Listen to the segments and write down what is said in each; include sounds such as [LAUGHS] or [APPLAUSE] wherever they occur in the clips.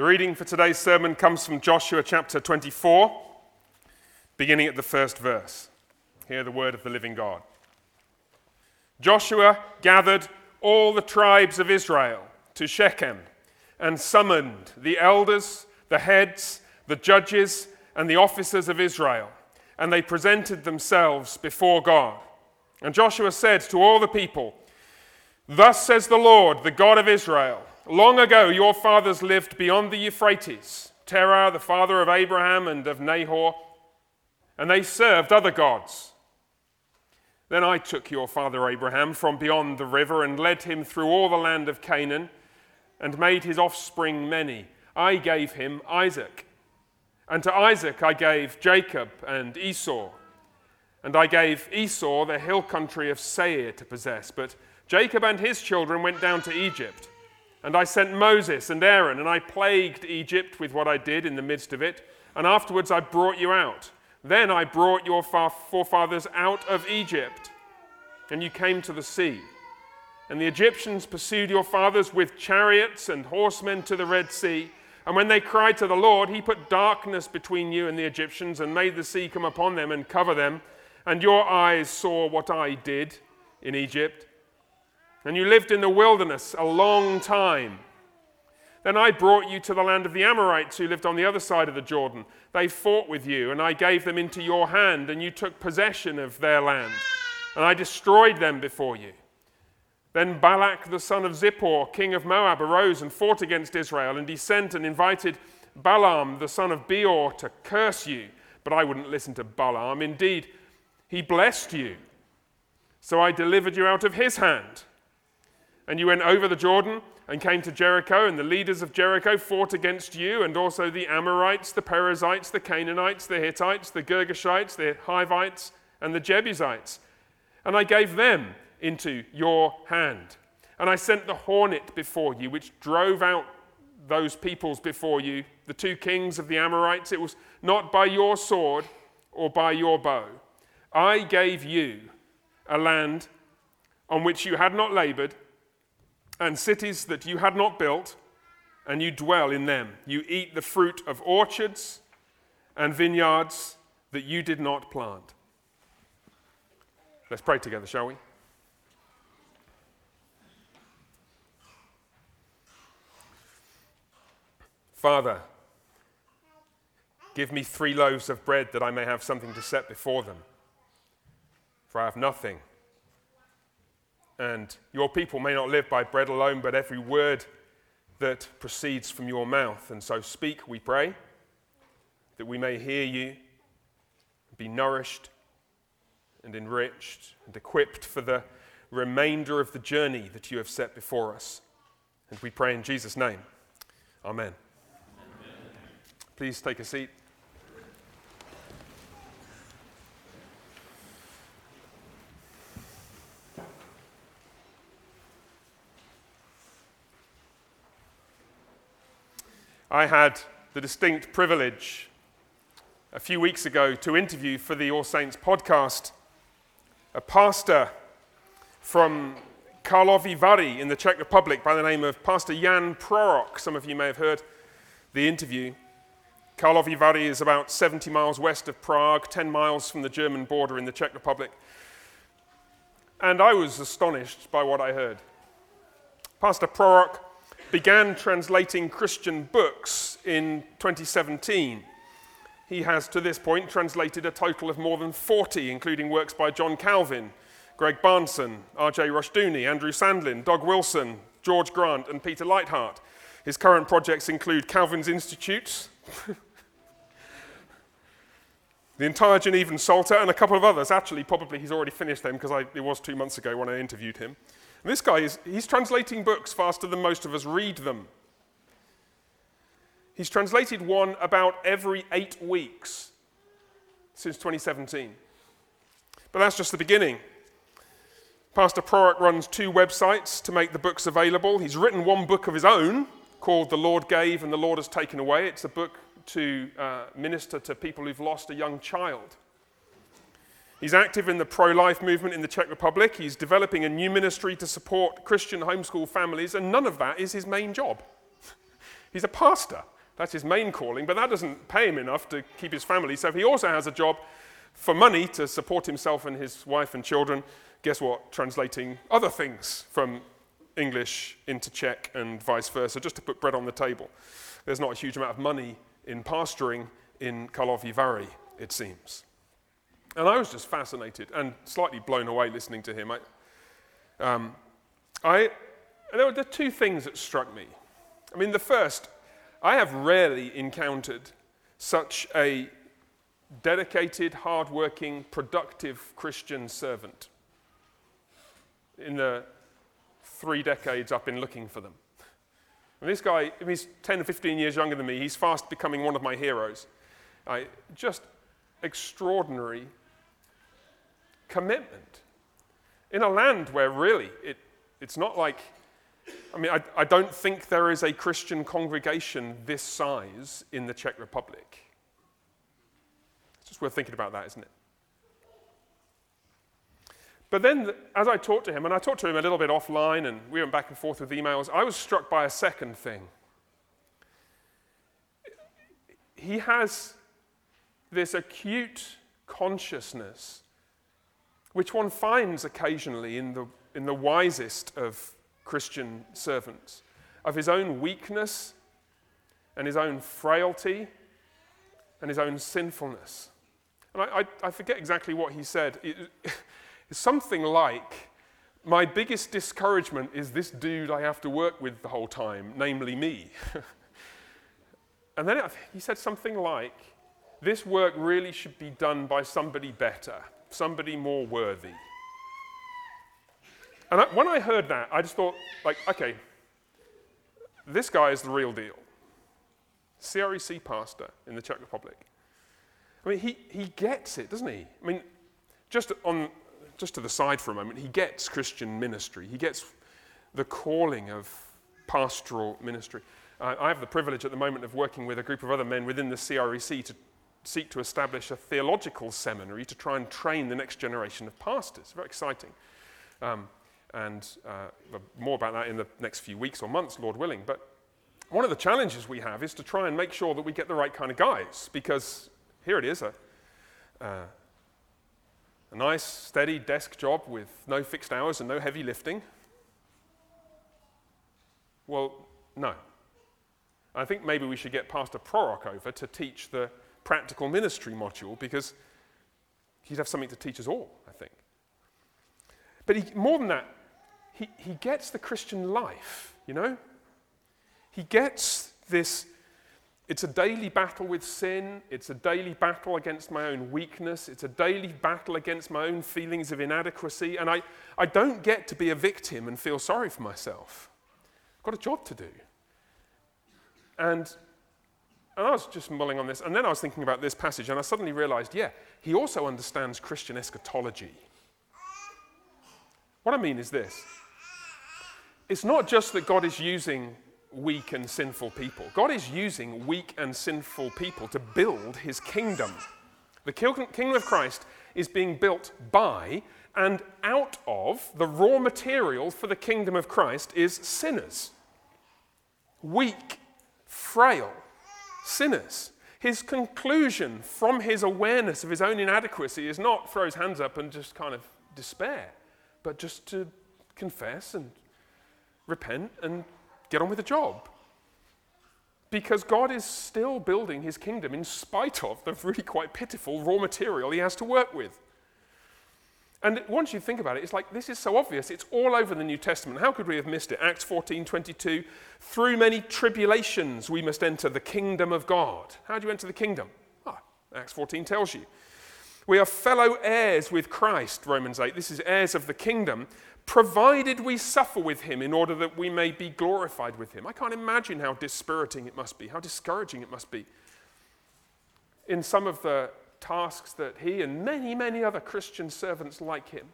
The reading for today's sermon comes from Joshua chapter 24, beginning at the first verse. Hear the word of the living God. Joshua gathered all the tribes of Israel to Shechem and summoned the elders, the heads, the judges, and the officers of Israel, and they presented themselves before God. And Joshua said to all the people, Thus says the Lord, the God of Israel Long ago your fathers lived beyond the Euphrates, Terah, the father of Abraham and of Nahor, and they served other gods. Then I took your father Abraham from beyond the river and led him through all the land of Canaan and made his offspring many. I gave him Isaac. And to Isaac I gave Jacob and Esau. And I gave Esau the hill country of Seir to possess. But Jacob and his children went down to Egypt. And I sent Moses and Aaron, and I plagued Egypt with what I did in the midst of it. And afterwards I brought you out. Then I brought your forefathers out of Egypt, and you came to the sea. And the Egyptians pursued your fathers with chariots and horsemen to the Red Sea. And when they cried to the Lord, he put darkness between you and the Egyptians and made the sea come upon them and cover them. And your eyes saw what I did in Egypt. And you lived in the wilderness a long time. Then I brought you to the land of the Amorites who lived on the other side of the Jordan. They fought with you, and I gave them into your hand, and you took possession of their land. And I destroyed them before you. Then Balak the son of Zippor, king of Moab, arose and fought against Israel, and he sent and invited Balaam the son of Beor to curse you. But I wouldn't listen to Balaam. Indeed, he blessed you. So I delivered you out of his hand. And you went over the Jordan and came to Jericho, and the leaders of Jericho fought against you, and also the Amorites, the Perizzites, the Canaanites, the Hittites, the Girgashites, the Hivites, and the Jebusites. And I gave them into your hand. And I sent the hornet before you, which drove out those peoples before you, the two kings of the Amorites. It was not by your sword or by your bow. I gave you a land on which you had not labored, and cities that you had not built, and you dwell in them. You eat the fruit of orchards and vineyards that you did not plant. Let's pray together, shall we? Father, give me three loaves of bread that I may have something to set before them, for I have nothing. And your people may not live by bread alone, but every word that proceeds from your mouth. And so speak, we pray, that we may hear you, be nourished and enriched and equipped for the remainder of the journey that you have set before us. And we pray in Jesus' name. Amen. Please take a seat. I had the distinct privilege a few weeks ago to interview for the All Saints podcast a pastor from Karlovy Vary in the Czech Republic by the name of Pastor Jan Prorok. Some of you may have heard the interview. Karlovy Vary is about 70 miles west of Prague, 10 miles from the German border in the Czech Republic. And I was astonished by what I heard. Pastor Prorok began translating Christian books in 2017. He has, to this point, translated a total of more than 40, including works by John Calvin, Greg Bahnsen, R.J. Rushdoony, Andrew Sandlin, Doug Wilson, George Grant, and Peter Leithart. His current projects include Calvin's Institutes, [LAUGHS] the entire Genevan Psalter, and a couple of others. Actually, probably he's already finished them because it was two months ago when I interviewed him. This guy is he's translating books faster than most of us read them. He's translated one about every eight weeks since 2017. But that's just the beginning. Pastor Prorok runs two websites to make the books available. He's written one book of his own called The Lord Gave and the Lord Has Taken Away. It's a book to uh, minister to people who've lost a young child. He's active in the pro life movement in the Czech Republic. He's developing a new ministry to support Christian homeschool families, and none of that is his main job. [LAUGHS] He's a pastor. That's his main calling, but that doesn't pay him enough to keep his family. So he also has a job for money to support himself and his wife and children. Guess what? Translating other things from English into Czech and vice versa, just to put bread on the table. There's not a huge amount of money in pastoring in Karlovy Vary, it seems. And I was just fascinated and slightly blown away listening to him. I, um, I, there were the two things that struck me. I mean, the first, I have rarely encountered such a dedicated, hardworking, productive Christian servant in the three decades I've been looking for them. And this guy, he's 10 or 15 years younger than me. He's fast becoming one of my heroes. I, just extraordinary commitment in a land where really it, it's not like I mean, I, I don't think there is a Christian congregation this size in the Czech Republic. It's just worth thinking about that, isn't it? But then, as I talked to him, and I talked to him a little bit offline, and we went back and forth with emails, I was struck by a second thing. He has this acute consciousness, which one finds occasionally in the, in the wisest of Christian servants of his own weakness and his own frailty and his own sinfulness. And I, I, I forget exactly what he said. It, [LAUGHS] it's something like, My biggest discouragement is this dude I have to work with the whole time, namely me. [LAUGHS] and then it, he said something like, This work really should be done by somebody better, somebody more worthy. And when I heard that, I just thought, like, okay, this guy is the real deal. CREC pastor in the Czech Republic. I mean, he, he gets it, doesn't he? I mean, just, on, just to the side for a moment, he gets Christian ministry. He gets the calling of pastoral ministry. Uh, I have the privilege at the moment of working with a group of other men within the CREC to seek to establish a theological seminary to try and train the next generation of pastors. Very exciting. Um, and uh, more about that in the next few weeks or months, Lord willing. But one of the challenges we have is to try and make sure that we get the right kind of guys, because here it is a, uh, a nice, steady desk job with no fixed hours and no heavy lifting. Well, no. I think maybe we should get Pastor Prorok over to teach the practical ministry module because he'd have something to teach us all, I think. But he, more than that, he, he gets the Christian life, you know? He gets this. It's a daily battle with sin. It's a daily battle against my own weakness. It's a daily battle against my own feelings of inadequacy. And I, I don't get to be a victim and feel sorry for myself. I've got a job to do. And, and I was just mulling on this. And then I was thinking about this passage, and I suddenly realized yeah, he also understands Christian eschatology. What I mean is this it's not just that God is using weak and sinful people, God is using weak and sinful people to build his kingdom. The kingdom of Christ is being built by and out of the raw material for the kingdom of Christ is sinners. Weak, frail sinners. His conclusion from his awareness of his own inadequacy is not throw his hands up and just kind of despair, but just to confess and repent, and get on with the job. Because God is still building his kingdom in spite of the really quite pitiful raw material he has to work with. And once you think about it, it's like this is so obvious. It's all over the New Testament. How could we have missed it? Acts 14 22. Through many tribulations, we must enter the kingdom of God. How do you enter the kingdom? Ah, Acts 14 tells you. We are fellow heirs with Christ, Romans 8. This is heirs of the kingdom, provided we suffer with him in order that we may be glorified with him. I can't imagine how dispiriting it must be, how discouraging it must be. In some of the tasks that he and many, many other Christian servants like him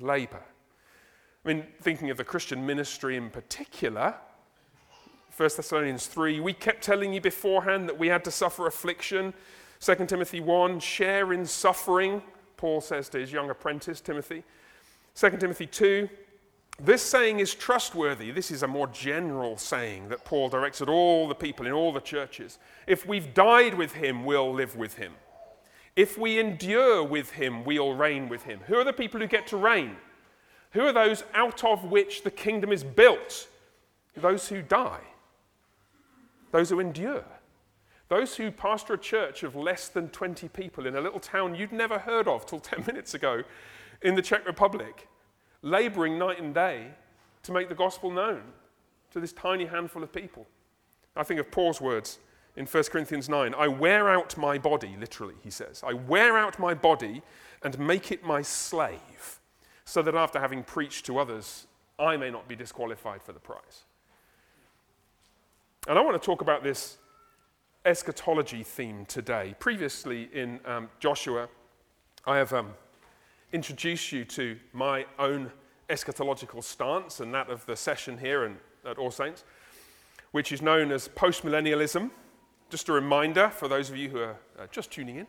labor. I mean, thinking of the Christian ministry in particular, 1 Thessalonians 3, we kept telling you beforehand that we had to suffer affliction. 2 Timothy 1, share in suffering, Paul says to his young apprentice, Timothy. 2 Timothy 2, This saying is trustworthy. This is a more general saying that Paul directs at all the people in all the churches. If we've died with him, we'll live with him. If we endure with him, we'll reign with him. Who are the people who get to reign? Who are those out of which the kingdom is built? Those who die, those who endure, those who pastor a church of less than 20 people in a little town you'd never heard of till [LAUGHS] 10 minutes ago in the Czech Republic laboring night and day to make the gospel known to this tiny handful of people. I think of Paul's words in 1 Corinthians 9 I wear out my body, literally, he says. I wear out my body and make it my slave, so that after having preached to others, I may not be disqualified for the prize. And I want to talk about this eschatology theme today. Previously in um, Joshua, I have um, introduce you to my own eschatological stance and that of the session here and at All Saints, which is known as postmillennialism. Just a reminder for those of you who are uh, just tuning in.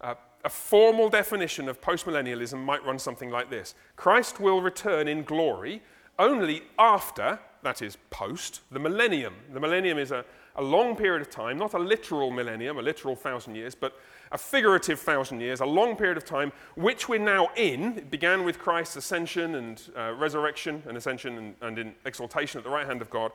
Uh, a formal definition of postmillennialism might run something like this Christ will return in glory only after, that is, post, the millennium. The millennium is a, a long period of time, not a literal millennium, a literal thousand years, but a figurative thousand years, a long period of time, which we're now in. It began with Christ's ascension and uh, resurrection and ascension and, and in exaltation at the right hand of God.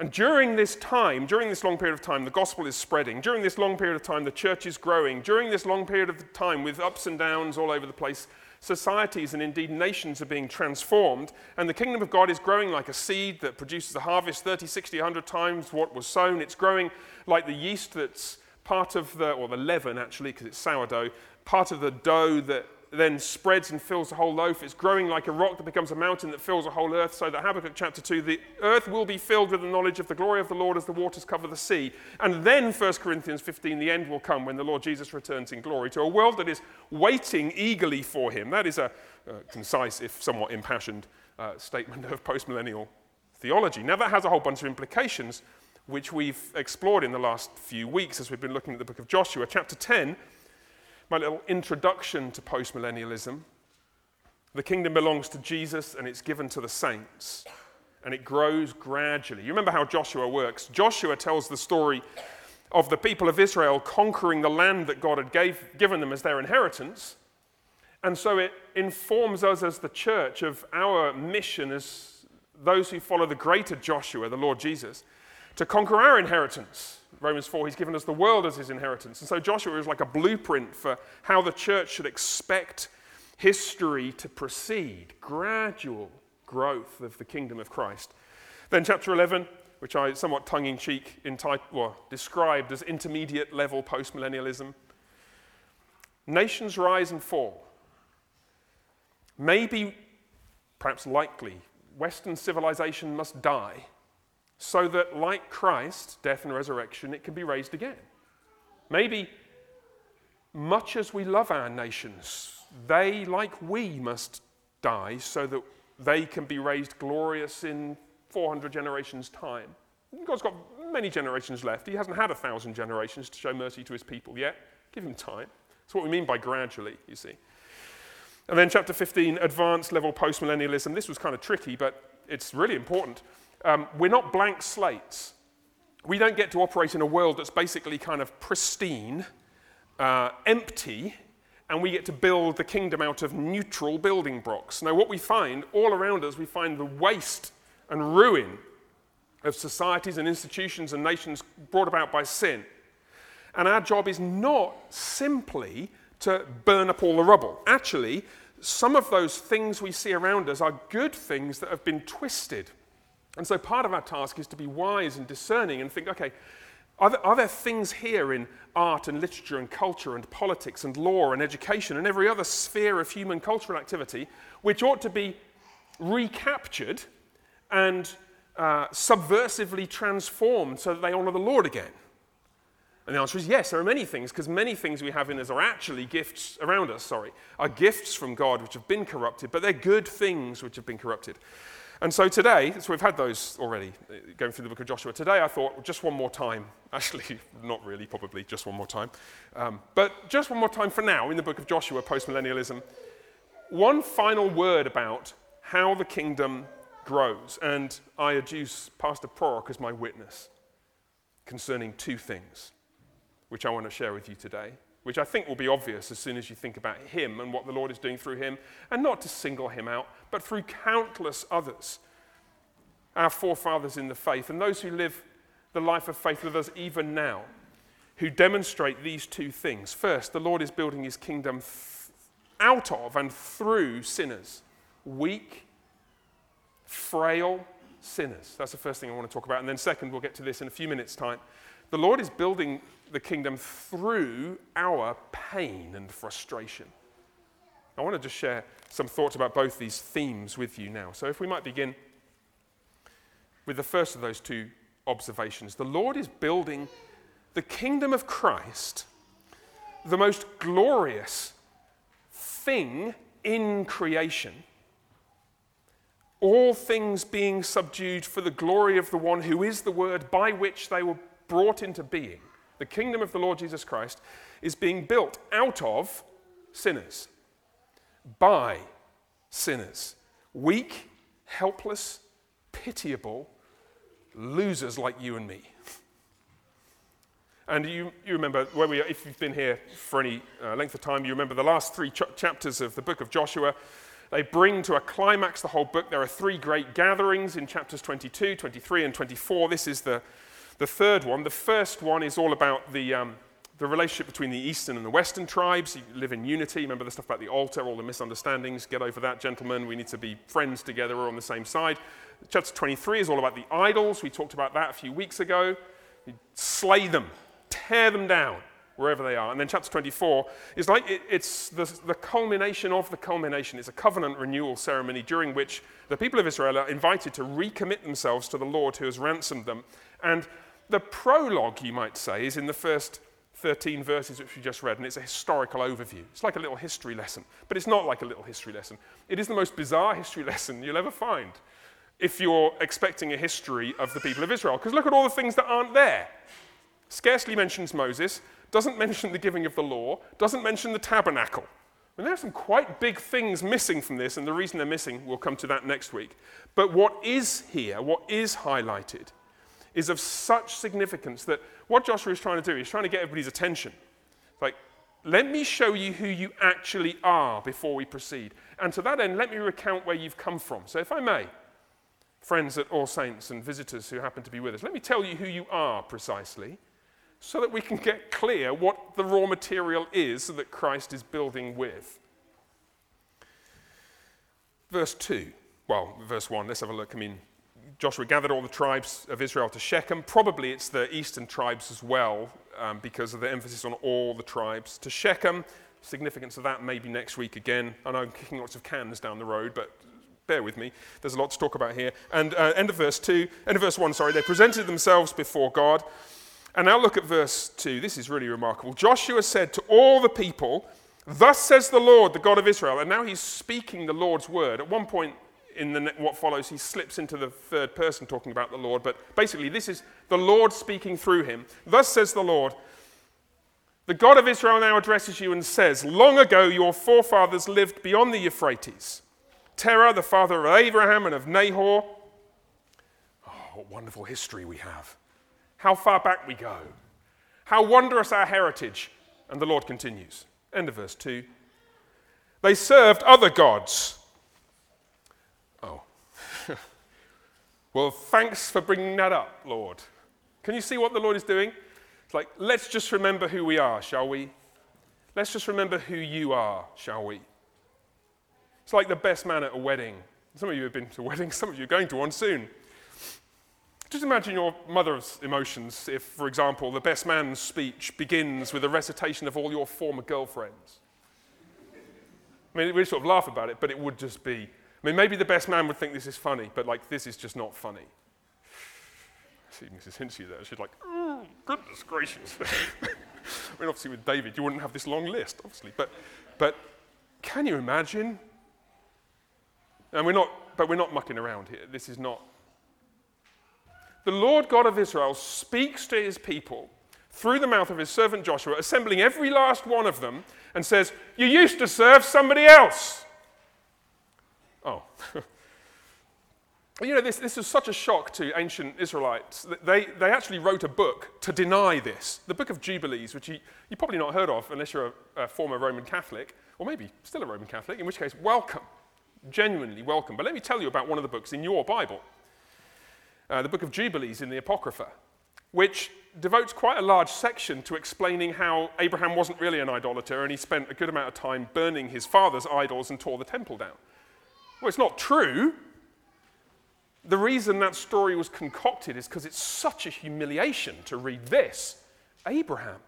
And during this time, during this long period of time, the gospel is spreading. During this long period of time, the church is growing. During this long period of time, with ups and downs all over the place, societies and indeed nations are being transformed. And the kingdom of God is growing like a seed that produces a harvest 30, 60, 100 times what was sown. It's growing like the yeast that's part of the, or the leaven actually, because it's sourdough, part of the dough that then spreads and fills the whole loaf. It's growing like a rock that becomes a mountain that fills the whole earth. So that Habakkuk chapter 2, the earth will be filled with the knowledge of the glory of the Lord as the waters cover the sea. And then 1 Corinthians 15, the end will come when the Lord Jesus returns in glory to a world that is waiting eagerly for him. That is a, a concise, if somewhat impassioned, uh, statement of postmillennial theology. Now, that has a whole bunch of implications which we've explored in the last few weeks as we've been looking at the book of Joshua. Chapter 10, my little introduction to postmillennialism. The kingdom belongs to Jesus and it's given to the saints, and it grows gradually. You remember how Joshua works? Joshua tells the story of the people of Israel conquering the land that God had gave, given them as their inheritance. And so it informs us as the church of our mission as those who follow the greater Joshua, the Lord Jesus to conquer our inheritance. Romans 4, he's given us the world as his inheritance. And so Joshua is like a blueprint for how the church should expect history to proceed gradual growth of the kingdom of Christ. Then, chapter 11, which I somewhat tongue in cheek well, described as intermediate level postmillennialism. Nations rise and fall. Maybe, perhaps likely, Western civilization must die so that, like Christ, death and resurrection, it can be raised again. Maybe, much as we love our nations, they, like we, must die so that they can be raised glorious in 400 generations' time. God's got many generations left. He hasn't had a thousand generations to show mercy to his people yet. Give him time. That's what we mean by gradually, you see. And then, chapter 15, advanced level postmillennialism. This was kind of tricky, but it's really important um, we're not blank slates. We don't get to operate in a world that's basically kind of pristine, uh, empty, and we get to build the kingdom out of neutral building blocks. Now, what we find all around us, we find the waste and ruin of societies and institutions and nations brought about by sin. And our job is not simply to burn up all the rubble. Actually, some of those things we see around us are good things that have been twisted and so part of our task is to be wise and discerning and think, okay, are there, are there, things here in art and literature and culture and politics and law and education and every other sphere of human cultural activity which ought to be recaptured and uh, subversively transformed so that they honor the Lord again? And the answer is yes, there are many things, because many things we have in us are actually gifts around us, sorry, are gifts from God which have been corrupted, but they're good things which have been corrupted. And so today, so we've had those already uh, going through the book of Joshua. Today I thought just one more time, [LAUGHS] actually, not really, probably just one more time, um, but just one more time for now in the book of Joshua, postmillennialism. One final word about how the kingdom grows. And I adduce Pastor Prorok as my witness concerning two things, which I want to share with you today, which I think will be obvious as soon as you think about him and what the Lord is doing through him, and not to single him out, but through countless others, our forefathers in the faith, and those who live the life of faith with us even now, who demonstrate these two things. First, the Lord is building his kingdom out of and through sinners, weak, frail sinners. That's the first thing I want to talk about. And then, second, we'll get to this in a few minutes' time. The Lord is building the kingdom through our pain and frustration. I want to just share some thoughts about both these themes with you now. So, if we might begin with the first of those two observations the Lord is building the kingdom of Christ, the most glorious thing in creation all things being subdued for the glory of the one who is the word by which they were brought into being. The kingdom of the Lord Jesus Christ is being built out of sinners, by sinners, weak, helpless, pitiable losers like you and me. And you, you remember, where we, if you've been here for any uh, length of time, you remember the last three ch- chapters of the book of Joshua they bring to a climax the whole book. There are three great gatherings in chapters 22, 23, and 24. This is the, the third one. The first one is all about the, um, the relationship between the eastern and the western tribes. You live in unity. Remember the stuff about the altar, all the misunderstandings. Get over that, gentlemen. We need to be friends together. We're on the same side. Chapter 23 is all about the idols. We talked about that a few weeks ago. You slay them, tear them down wherever they are. And then chapter 24 is like it, it's the, the culmination of the culmination. It's a covenant renewal ceremony during which the people of Israel are invited to recommit themselves to the Lord who has ransomed them. And the prologue, you might say, is in the first 13 verses which we just read, and it's a historical overview. It's like a little history lesson, but it's not like a little history lesson. It is the most bizarre history [LAUGHS] lesson you'll ever find if you're expecting a history of the people of Israel. Because look at all the things that aren't there. Scarcely mentions Moses, doesn't mention the giving of the law, doesn't mention the tabernacle. And there are some quite big things missing from this, and the reason they're missing, we'll come to that next week. But what is here, what is highlighted, is of such significance that what Joshua is trying to do, he's trying to get everybody's attention. Like, let me show you who you actually are before we proceed. And to that end, let me recount where you've come from. So, if I may, friends at All Saints and visitors who happen to be with us, let me tell you who you are precisely so that we can get clear what the raw material is that Christ is building with. Verse 2, well, verse 1, let's have a look. I mean, Joshua gathered all the tribes of Israel to Shechem. Probably it's the eastern tribes as well, um, because of the emphasis on all the tribes. To Shechem, significance of that maybe next week again. I know I'm kicking lots of cans down the road, but bear with me. There's a lot to talk about here. And uh, end of verse 2, end of verse 1, sorry, they presented themselves before God. And now look at verse 2. This is really remarkable. Joshua said to all the people, Thus says the Lord, the God of Israel. And now he's speaking the Lord's word. At one point in the, what follows, he slips into the third person talking about the Lord. But basically, this is the Lord speaking through him. Thus says the Lord, the God of Israel now addresses you and says, Long ago your forefathers lived beyond the Euphrates. Terah, the father of Abraham and of Nahor. Oh, what wonderful history we have how far back we go, how wondrous our heritage. And the Lord continues. End of verse 2. They served other gods. Well, thanks for bringing that up, Lord. Can you see what the Lord is doing? It's like, let's just remember who we are, shall we? Let's just remember who you are, shall we? It's like the best man at a wedding. Some of you have been to [LAUGHS] weddings, some of you are going to one soon. Just imagine your mother's emotions if, for example, the best man's speech begins with a recitation of all your former girlfriends. I mean, we sort of laugh about it, but it would just be. I mean, maybe the best man would think this is funny, but like, this is just not funny. See Mrs. Hinsey there. She's like, oh, goodness gracious. [LAUGHS] I mean, obviously, with David, you wouldn't have this long list, obviously. But, but can you imagine? And we're not, but we're not mucking around here. This is not the Lord God of Israel speaks to his people through the mouth of his servant Joshua, assembling every last one of them, and says, You used to serve somebody else. Oh, [LAUGHS] You know, this, this was such a shock to ancient Israelites that they, they actually wrote a book to deny this. The book of Jubilees, which you, you've probably not heard of unless you're a, a former Roman Catholic, or maybe still a Roman Catholic, in which case, welcome. Genuinely welcome. But let me tell you about one of the books in your Bible uh, the book of Jubilees in the Apocrypha, which devotes quite a large section to explaining how Abraham wasn't really an idolater and he spent a good amount of time burning his father's idols and tore the temple down. Well, it's not true. The reason that story was concocted is because it's such a humiliation to read this. Abraham,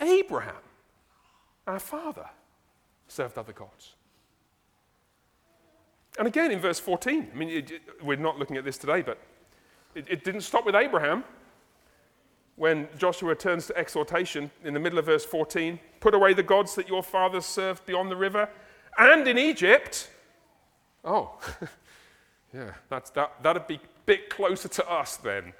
Abraham, our father, served other gods. And again in verse 14, I mean, it, it, we're not looking at this today, but it, it didn't stop with Abraham. When Joshua turns to exhortation in the middle of verse 14, put away the gods that your fathers served beyond the river and in Egypt. Oh, [LAUGHS] yeah, that's, that, that'd be a bit closer to us then.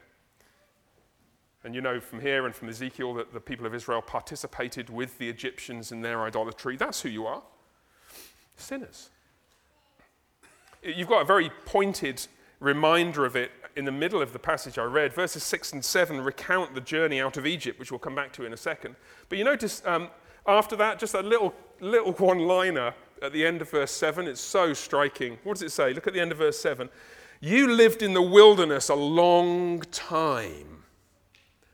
And you know from here and from Ezekiel that the people of Israel participated with the Egyptians in their idolatry. That's who you are sinners. You've got a very pointed reminder of it in the middle of the passage I read. Verses 6 and 7 recount the journey out of Egypt, which we'll come back to in a second. But you notice um, after that, just a little, little [LAUGHS] one liner at the end of verse 7. It's so striking. What does it say? Look at the end of verse 7. You lived in the wilderness a long time.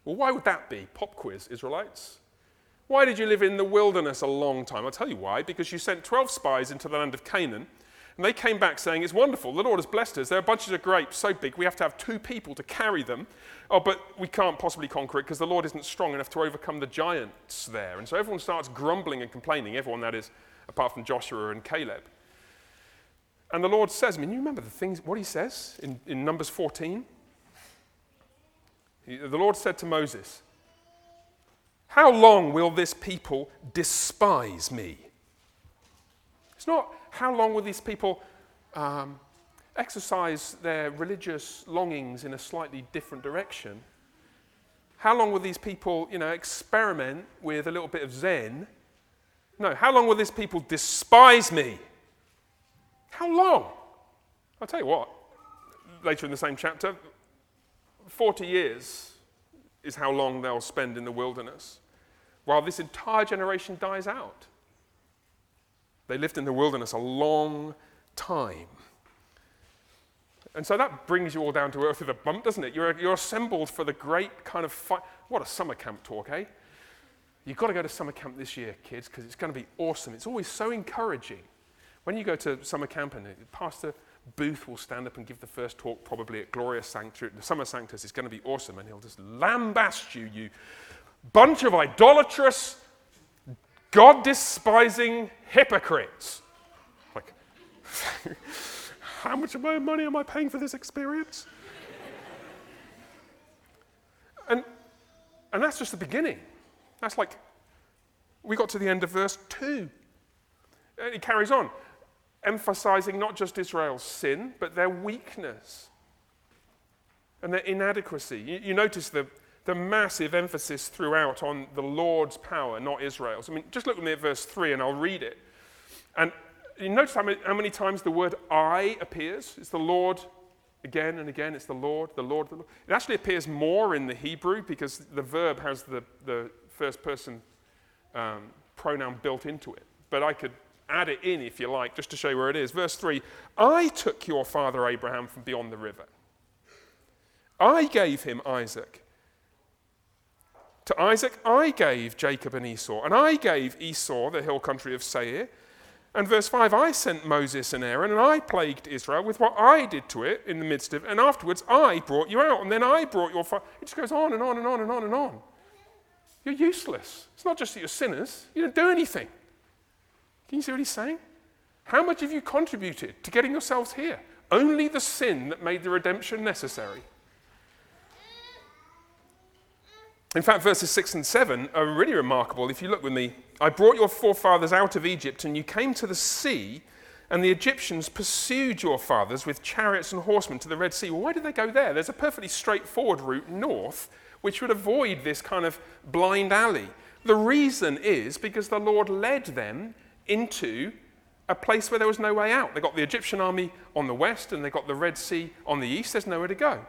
Well, why would that be? Pop quiz, Israelites. Why did you live in the wilderness a long time? I'll tell you why. Because you sent 12 spies into the land of Canaan and they came back saying, It's wonderful. The Lord has blessed us. There are bunches of grapes so big we have to have two people to carry them. Oh, but we can't possibly conquer it because the Lord isn't strong enough to overcome the giants there. And so everyone starts grumbling and complaining, everyone that is, apart from Joshua and Caleb. And the Lord says, I mean, you remember the things, what he says in, in Numbers 14? He, the Lord said to Moses, How long will this people despise me? It's not how long will these people um, exercise their religious longings in a slightly different direction? How long will these people, you know, experiment with a little bit of Zen? No, how long will these people despise me? How long? I'll tell you what, later in the same chapter, 40 years is how long they'll spend in the wilderness while this entire generation dies out. They lived in the wilderness a long time. And so that brings you all down to earth with a bump, doesn't it? You're, you're assembled for the great kind of fight. What a summer camp talk, eh? You've got to go to summer camp this year, kids, because it's going to be awesome. It's always so encouraging. When you go to summer camp and uh, Pastor Booth will stand up and give the first talk, probably at Gloria Sanctuary, the Summer Sanctus, it's going to be awesome. And he'll just lambast you, you bunch of idolatrous, God despising hypocrites. Like, [LAUGHS] how much of my money am I paying for this experience? and, and that's just the beginning. That's like, we got to the end of verse 2. And it carries on, emphasizing not just Israel's sin, but their weakness and their inadequacy. You, you notice the, the massive emphasis throughout on the Lord's power, not Israel's. I mean, just look with me at verse 3 and I'll read it. And you notice how many, how many times the word I appears? It's the Lord again and again. It's the Lord, the Lord, the Lord. It actually appears more in the Hebrew because the verb has the, the first person um, pronoun built into it. But I could add it in if you like, just to show you where it is. Verse 3 I took your father Abraham from beyond the river, I gave him Isaac. To Isaac, I gave Jacob and Esau, and I gave Esau the hill country of Seir. And verse 5 I sent Moses and Aaron, and I plagued Israel with what I did to it in the midst of, it, and afterwards I brought you out, and then I brought your father. It just goes on and on and on and on and on. You're useless. It's not just that you're sinners, you don't do anything. Can you see what he's saying? How much have you contributed to getting yourselves here? Only the sin that made the redemption necessary. In fact, verses 6 and 7 are really remarkable. If you look with me, I brought your forefathers out of Egypt, and you came to the sea, and the Egyptians pursued your fathers with chariots and horsemen to the Red Sea. Well, why did they go there? There's a perfectly straightforward route north, which would avoid this kind of blind alley. The reason is because the Lord led them into a place where there was no way out. They got the Egyptian army on the west and they got the Red Sea on the east. There's nowhere to go.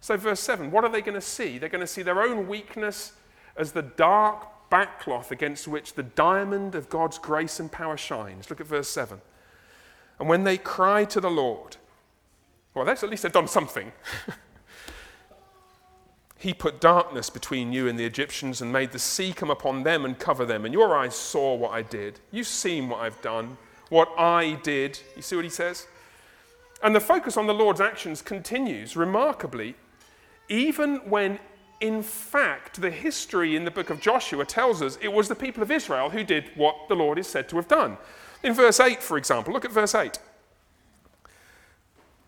So, verse 7 what are they going to see? They're going to see their own weakness as the dark backcloth against which the diamond of God's grace and power shines. Look at verse 7. And when they cry to the Lord, well, that's at least they've done something. [LAUGHS] he put darkness between you and the Egyptians and made the sea come upon them and cover them. And your eyes saw what I did. You've seen what I've done, what I did. You see what he says? And the focus on the Lord's actions continues remarkably, even when, in fact, the history in the book of Joshua tells us it was the people of Israel who did what the Lord is said to have done. In verse 8, for example, look at verse 8.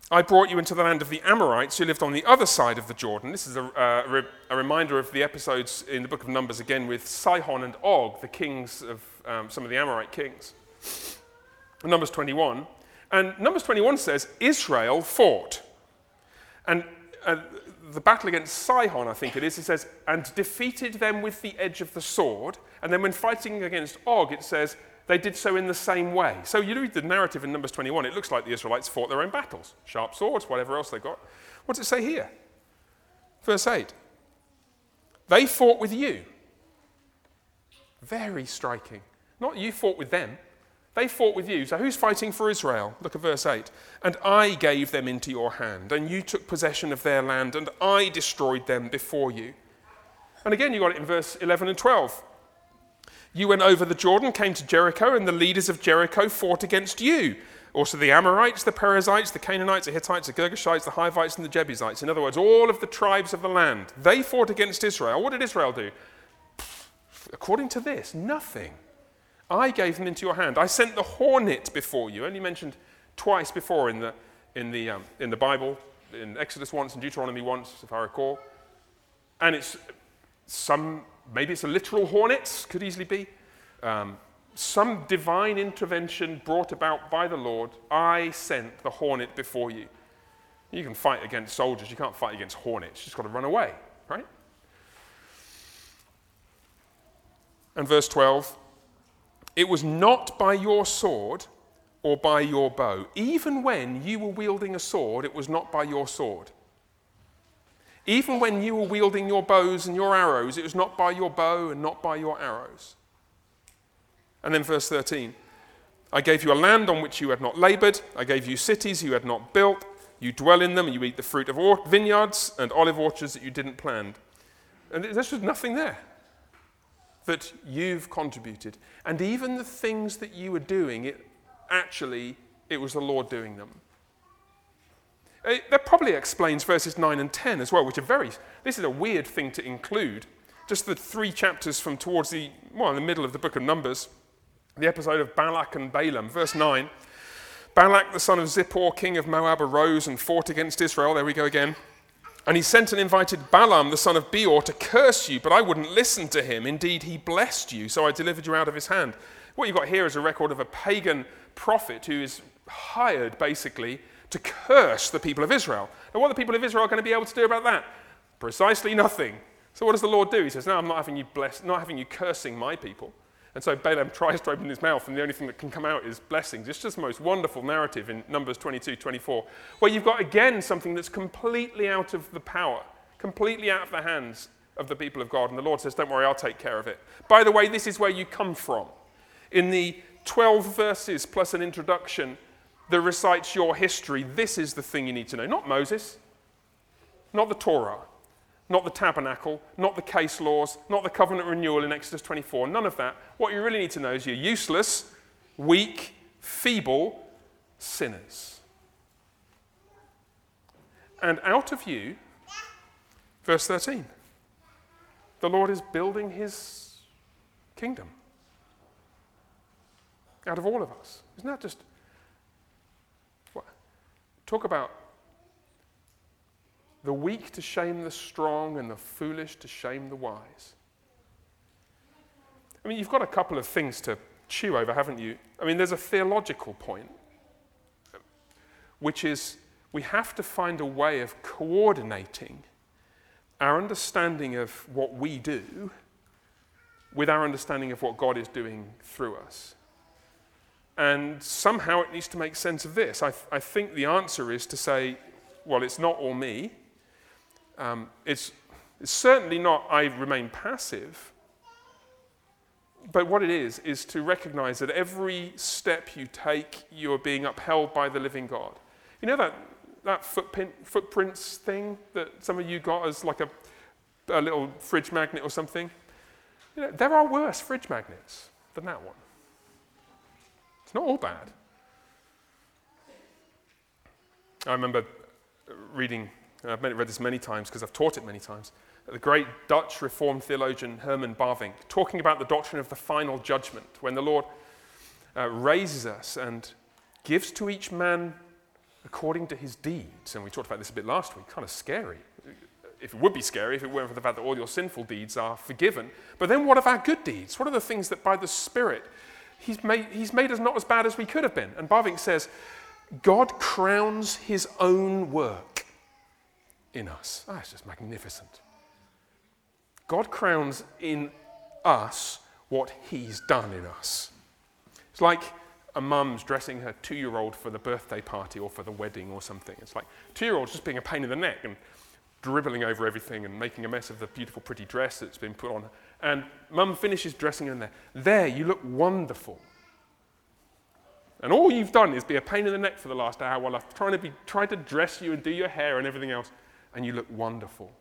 I brought you into the land of the Amorites who lived on the other side of the Jordan. This is a, uh, a, reminder of the episodes in the book of Numbers again with Sihon and Og, the kings of um, some of the Amorite kings. Numbers 21. And Numbers 21 says Israel fought. And uh, the battle against Sihon, I think it is, it says, and defeated them with the edge of the sword. And then when fighting against Og, it says, they did so in the same way. So you read the narrative in Numbers 21, it looks like the Israelites fought their own battles sharp swords, whatever else they got. What does it say here? Verse 8 They fought with you. Very striking. Not you fought with them. They fought with you. So who's fighting for Israel? Look at verse 8. And I gave them into your hand, and you took possession of their land, and I destroyed them before you. And again, you got it in verse 11 and 12. You went over the Jordan, came to Jericho, and the leaders of Jericho fought against you. Also, the Amorites, the Perizzites, the Canaanites, the Hittites, the Girgashites, the Hivites, and the Jebusites. In other words, all of the tribes of the land. They fought against Israel. What did Israel do? According to this, nothing. I gave them into your hand. I sent the hornet before you, only mentioned twice before in the, in the, um, in the Bible, in Exodus once and Deuteronomy once, if I recall. And it's some maybe it's a literal hornets, could easily be. Um, some divine intervention brought about by the Lord. I sent the hornet before you. You can fight against soldiers, you can't fight against hornets. You just got to run away, right? And verse 12 It was not by your sword or by your bow. Even when you were wielding a sword, it was not by your sword. Even when you were wielding your bows and your arrows, it was not by your bow and not by your arrows. And then verse 13 I gave you a land on which you had not labored, I gave you cities you had not built. You dwell in them, and you eat the fruit of vineyards and olive orchards that you didn't plant. And there's just nothing there that you've contributed. And even the things that you were doing, it actually, it was the Lord doing them. Uh, that probably explains verses 9 and 10 as well, which are very, this is a weird thing to include. Just the three chapters from towards the, well, in the middle of the book of Numbers, the episode of Balak and Balaam. Verse 9 Balak, the son of Zippor, king of Moab, arose and fought against Israel. There we go again. And he sent and invited Balaam, the son of Beor, to curse you, but I wouldn't listen to him. Indeed, he blessed you, so I delivered you out of his hand. What you've got here is a record of a pagan prophet who is hired, basically, to curse the people of Israel. And what are the people of Israel going to be able to do about that? Precisely nothing. So what does the Lord do? He says, No, I'm not having you bless, not having you cursing my people. And so Balaam [LAUGHS] tries to open his mouth, and the only thing that can come out is blessings. It's just the most wonderful narrative in Numbers 22, 24, where you've got again something that's completely out of the power, completely out of the hands of the people of God. And the Lord says, Don't worry, I'll take care of it. By the way, this is where you come from. In the 12 verses plus an introduction, that recites your history, this is the thing you need to know. Not Moses, not the Torah, not the tabernacle, not the case laws, not the covenant renewal in Exodus 24, none of that. What you really need to know is you're useless, weak, feeble sinners. And out of you, verse 13, the Lord is building his kingdom. Out of all of us. Isn't that just Talk about the weak to shame the strong and the foolish to shame the wise. I mean, you've got a couple of things to chew over, haven't you? I mean, there's a theological point, which is we have to find a way of coordinating our understanding of what we do with our understanding of what God is doing through us. And somehow it needs to make sense of this. I, I think the answer is to say, well, it's not all me. Um, it's, it's certainly not I remain passive. But what it is, is to recognize that every step you take, you are being upheld by the living God. You know that, that footprint, footprints thing that some of you got as like a, a little fridge magnet or something? You know, there are worse fridge magnets than that one. It's not all bad. I remember reading, I've read this many times because I've taught it many times, the great Dutch Reformed theologian Herman Bavinck, talking about the doctrine of the final judgment, when the Lord uh, raises us and gives to each man according to his deeds. And we talked about this a bit last week, kind of scary. If it would be scary if it weren't for the fact that all your sinful deeds are forgiven. But then what of our good deeds? What are the things that by the Spirit he's made, he's made us not as bad as we could have been? And Bavinck says, God crowns his own work in us. Ah, it's just magnificent. God crowns in us what He's done in us. It's like a mum's dressing her two year old for the birthday party or for the wedding or something. It's like two year olds just being a pain in the neck and dribbling over everything and making a mess of the beautiful, pretty dress that's been put on. And mum finishes dressing her in there. There, you look wonderful. And all you've done is be a pain in the neck for the last hour while I've trying to, be, tried to dress you and do your hair and everything else, and you look wonderful.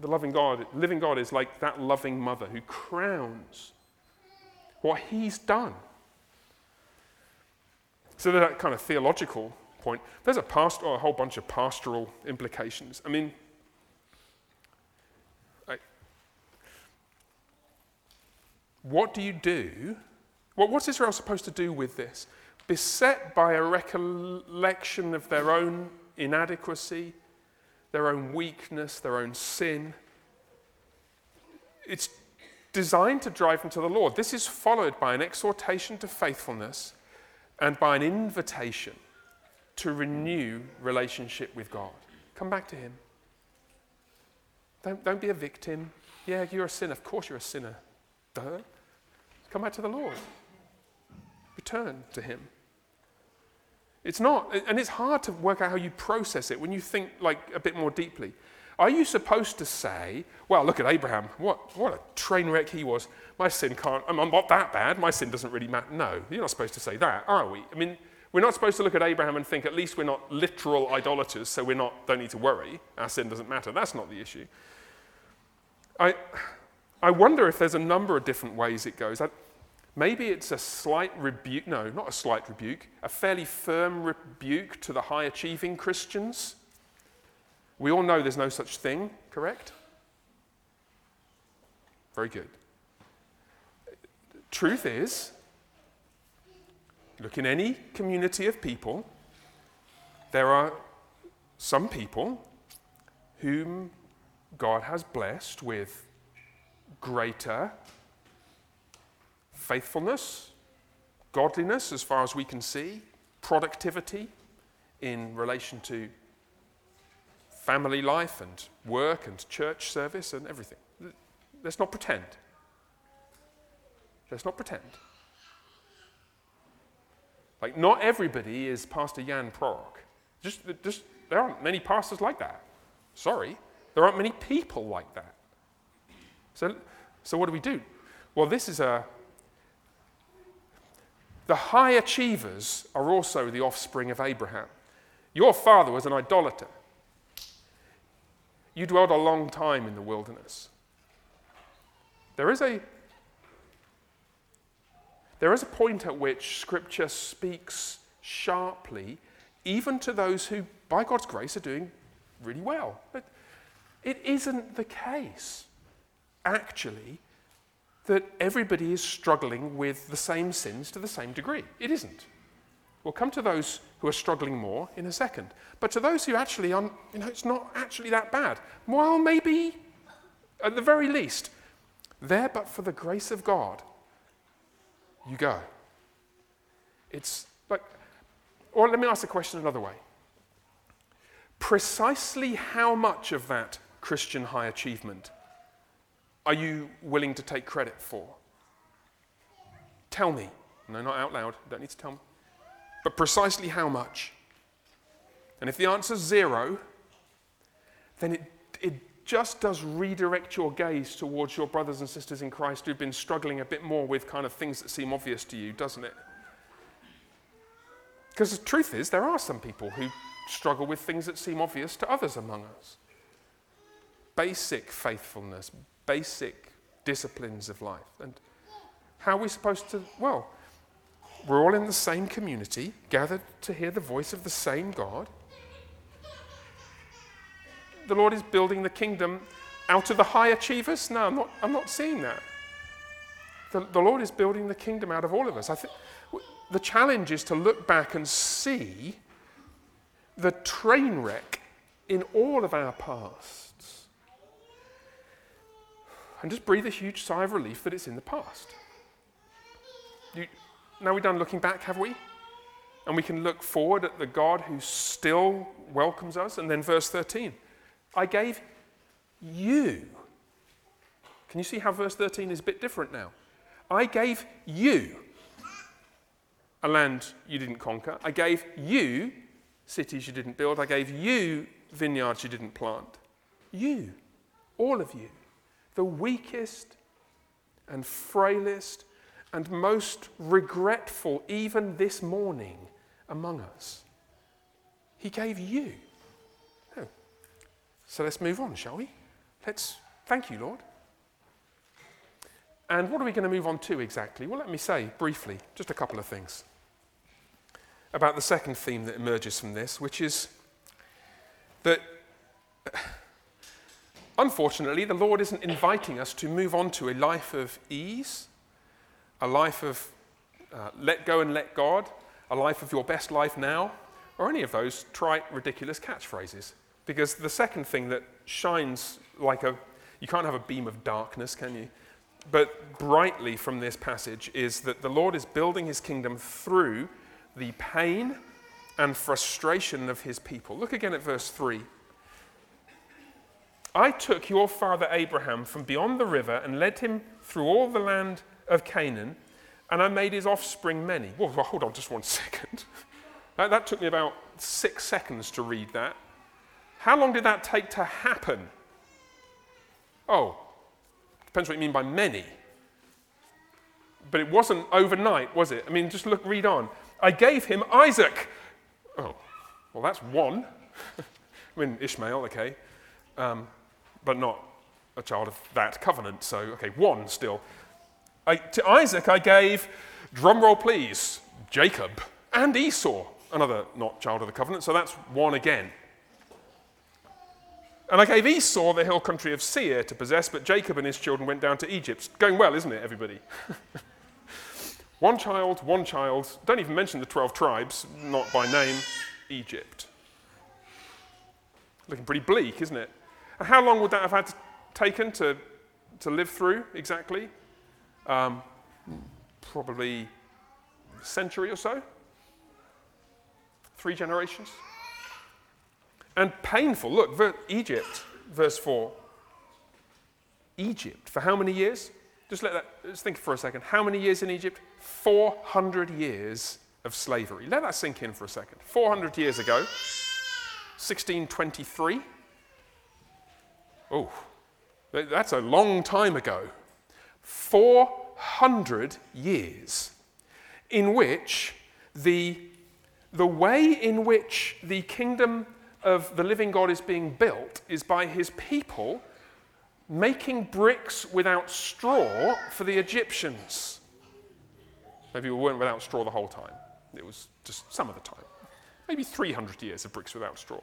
The loving God, living God is like that loving mother who crowns what he's done. So that kind of theological point, there's a pastoral, a whole bunch of pastoral implications. I mean, what do you do? What, what's Israel supposed to do with this? Beset by a recollection of their own inadequacy, their own weakness, their own sin. It's designed to drive them to the Lord. This is followed by an exhortation to faithfulness and by an invitation to renew relationship with God. Come back to Him. Don't, don't be a victim. Yeah, you're a sinner. Of course, you're a sinner. Duh. Come back to the Lord. Return to Him. It's not, and it's hard to work out how you process it when you think like a bit more deeply. Are you supposed to say, well, look at Abraham, what, what a train wreck he was. My sin can't, I'm not that bad, my sin doesn't really matter. No, you're not supposed to say that, are we? I mean, we're not supposed to look at Abraham and think, at least we're not literal idolaters, so we not, don't need to worry. Our sin doesn't matter. That's not the issue. I, I wonder if there's a number of different ways it goes. I, Maybe it's a slight rebuke, no, not a slight rebuke, a fairly firm rebuke to the high achieving Christians. We all know there's no such thing, correct? Very good. Truth is, look in any community of people, there are some people whom God has blessed with greater faithfulness, godliness, as far as we can see, productivity in relation to family life and work and church service and everything. Let's not pretend. Let's not pretend. Like, not everybody is Pastor Jan Prorok. Just, just, there aren't many pastors like that. Sorry. There aren't many people like that. So, so what do we do? Well, this is a, the high achievers are also the offspring of Abraham. Your father was an idolater. You dwelled a long time in the wilderness. There is a there is a point at which Scripture speaks sharply, even to those who, by God's grace, are doing really well. But it isn't the case, actually, that everybody is struggling with the same sins to the same degree. It isn't. We'll come to those who are struggling more in a second. But to those who actually are, you know, it's not actually that bad. Well, maybe, at the very least, there but for the grace of God, you go. It's like, or let me ask the question another way. Precisely how much of that Christian high achievement are you willing to take credit for? Tell me. No, not out loud. Don't need to tell me. But precisely how much? And if the answer's zero, then it, it just does redirect your gaze towards your brothers and sisters in Christ who've been struggling a bit more with kind of things that seem obvious to you, doesn't it? Because the truth is, there are some people who struggle with things that seem obvious to others among us. Basic faithfulness, basic disciplines of life. And how are we supposed to, well, we're all in the same community, gathered to hear the voice of the same God the Lord is building the kingdom out of the high achievers? No, I'm not, I'm not seeing that. The, the Lord is building the kingdom out of all of us. I think the challenge is to look back and see the train wreck in all of our pasts and just breathe a huge sigh of relief that it's in the past. You, now we're done looking back, have we? And we can look forward at the God who still welcomes us. And then verse 13 I gave you. Can you see how verse 13 is a bit different now? I gave you a land you didn't conquer. I gave you cities you didn't build. I gave you vineyards you didn't plant. You, all of you, the weakest and frailest and most regretful, even this morning, among us. He gave you. So let's move on, shall we? Let's thank you, Lord. And what are we going to move on to exactly? Well, let me say briefly just a couple of things about the second theme that emerges from this, which is that unfortunately the Lord isn't inviting us to move on to a life of ease, a life of uh, let go and let God, a life of your best life now, or any of those trite, ridiculous catchphrases. Because the second thing that shines like a, you can't have a beam of darkness, can you? But brightly from this passage is that the Lord is building his kingdom through the pain and frustration of his people. Look again at verse 3. I took your father Abraham from beyond the river and led him through all the land of Canaan, and I made his offspring many. Whoa, hold on just one [LAUGHS] second. That, that took me about six seconds to read that. How long did that take to happen? Oh, depends what you mean by many. But it wasn't overnight, was it? I mean, just look, read on. I gave him Isaac. Oh, well, that's one. [LAUGHS] I mean, Ishmael, okay, um, but not a child of that covenant. So, okay, one still. I, to Isaac, I gave, drumroll please, Jacob and Esau, another not child of the covenant. So that's one again. And I gave Esau the hill country of Seir to possess, but Jacob and his children went down to Egypt. Going well, isn't it, everybody? [LAUGHS] one child, one child. Don't even mention the 12 tribes, not by name, Egypt. Looking pretty bleak, isn't it? How long would that have had to, taken to, to live through exactly? Um, probably a century or so. Three generations and painful. Look, Egypt, verse 4. Egypt, for how many years? Just let that, let's think for a second. How many years in Egypt? 400 years of slavery. Let that sink in for a second. 400 years ago, 1623. Oh, that's a long time ago. 400 years in which the, the way in which the kingdom of the living God is being built is by his people making bricks without straw for the Egyptians. Maybe we weren't without straw the whole time, it was just some of the time. Maybe 300 years of bricks without straw.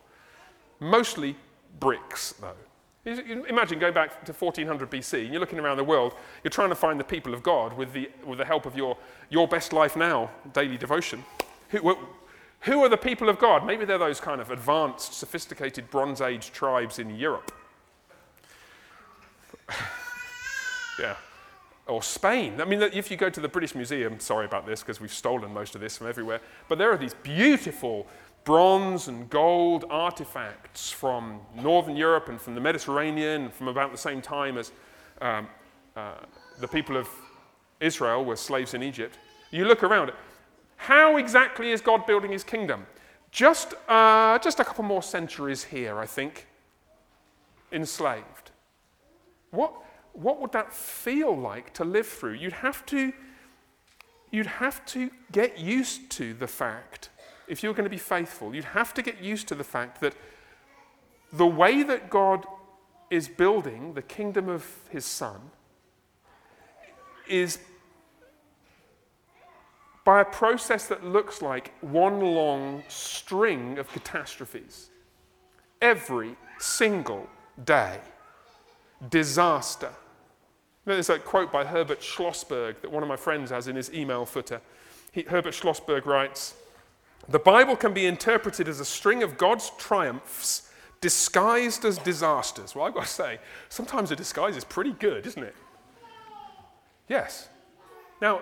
Mostly bricks, though. Imagine going back to 1400 BC, and you're looking around the world, you're trying to find the people of God with the, with the help of your, your best life now daily devotion. Who, who are the people of God? Maybe they're those kind of advanced, sophisticated Bronze Age tribes in Europe. [LAUGHS] yeah. Or Spain. I mean, if you go to the British Museum, sorry about this because we've stolen most of this from everywhere, but there are these beautiful bronze and gold artifacts from Northern Europe and from the Mediterranean from about the same time as um, uh, the people of Israel were slaves in Egypt. You look around. How exactly is God building his kingdom? Just, uh, just a couple more centuries here, I think, enslaved. What, what would that feel like to live through? You'd have to, you'd have to get used to the fact, if you're going to be faithful, you'd have to get used to the fact that the way that God is building the kingdom of his son is by a process that looks like one long string of catastrophes. Every single day, disaster. There's a quote by Herbert Schlossberg that one of my friends has in his email footer. He, Herbert Schlossberg writes The Bible can be interpreted as a string of God's triumphs disguised as disasters. Well, I've got to say, sometimes a disguise is pretty good, isn't it? Yes. Now,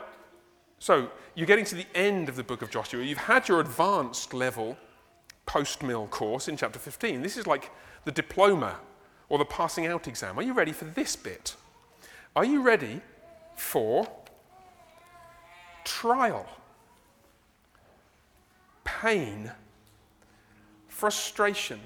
so you're getting to the end of the book of Joshua. You've had your advanced level post mill course in chapter 15. This is like the diploma or the passing out exam. Are you ready for this bit? Are you ready for trial, pain, frustration,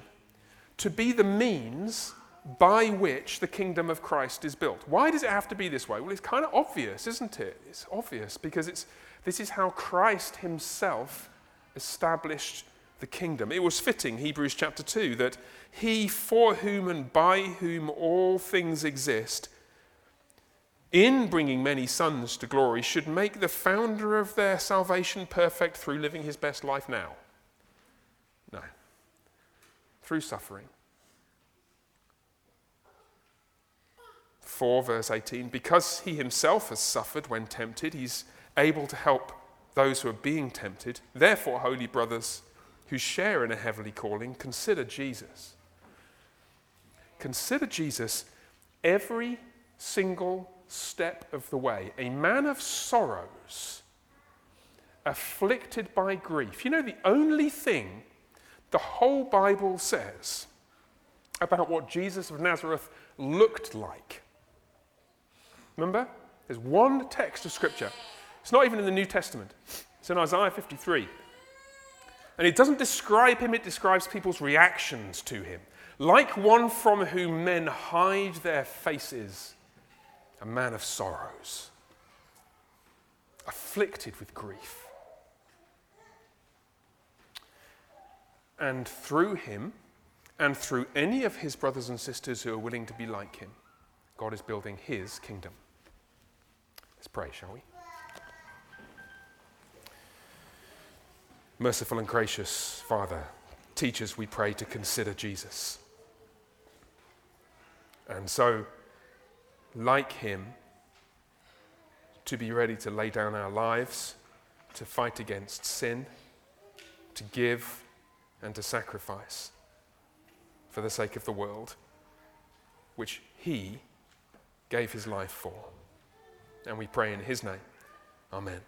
to be the means by which the kingdom of Christ is built. Why does it have to be this way? Well, it's kind of obvious, isn't it? It's obvious because it's, this is how Christ himself established the kingdom. It was fitting, Hebrews chapter 2, that he for whom and by whom all things exist, in bringing many sons to glory, should make the founder of their salvation perfect through living his best life now. No. Through suffering 4, verse 18, because he himself has suffered when tempted, he's able to help those who are being tempted. Therefore, holy brothers who share in a heavenly calling, consider Jesus. Consider Jesus every single step of the way, a man of sorrows, afflicted by grief. You know, the only thing the whole Bible says about what Jesus of Nazareth looked like Remember? There's one text of Scripture. It's not even in the New Testament, it's in Isaiah 53. And it doesn't describe him, it describes people's reactions to him. Like one from whom men hide their faces, a man of sorrows, afflicted with grief. And through him, and through any of his brothers and sisters who are willing to be like him, God is building his kingdom. Let's pray, shall we? Merciful and gracious Father, teach us, we pray, to consider Jesus. And so, like him, to be ready to lay down our lives, to fight against sin, to give and to sacrifice for the sake of the world, which he gave his life for. And we pray in his name. Amen.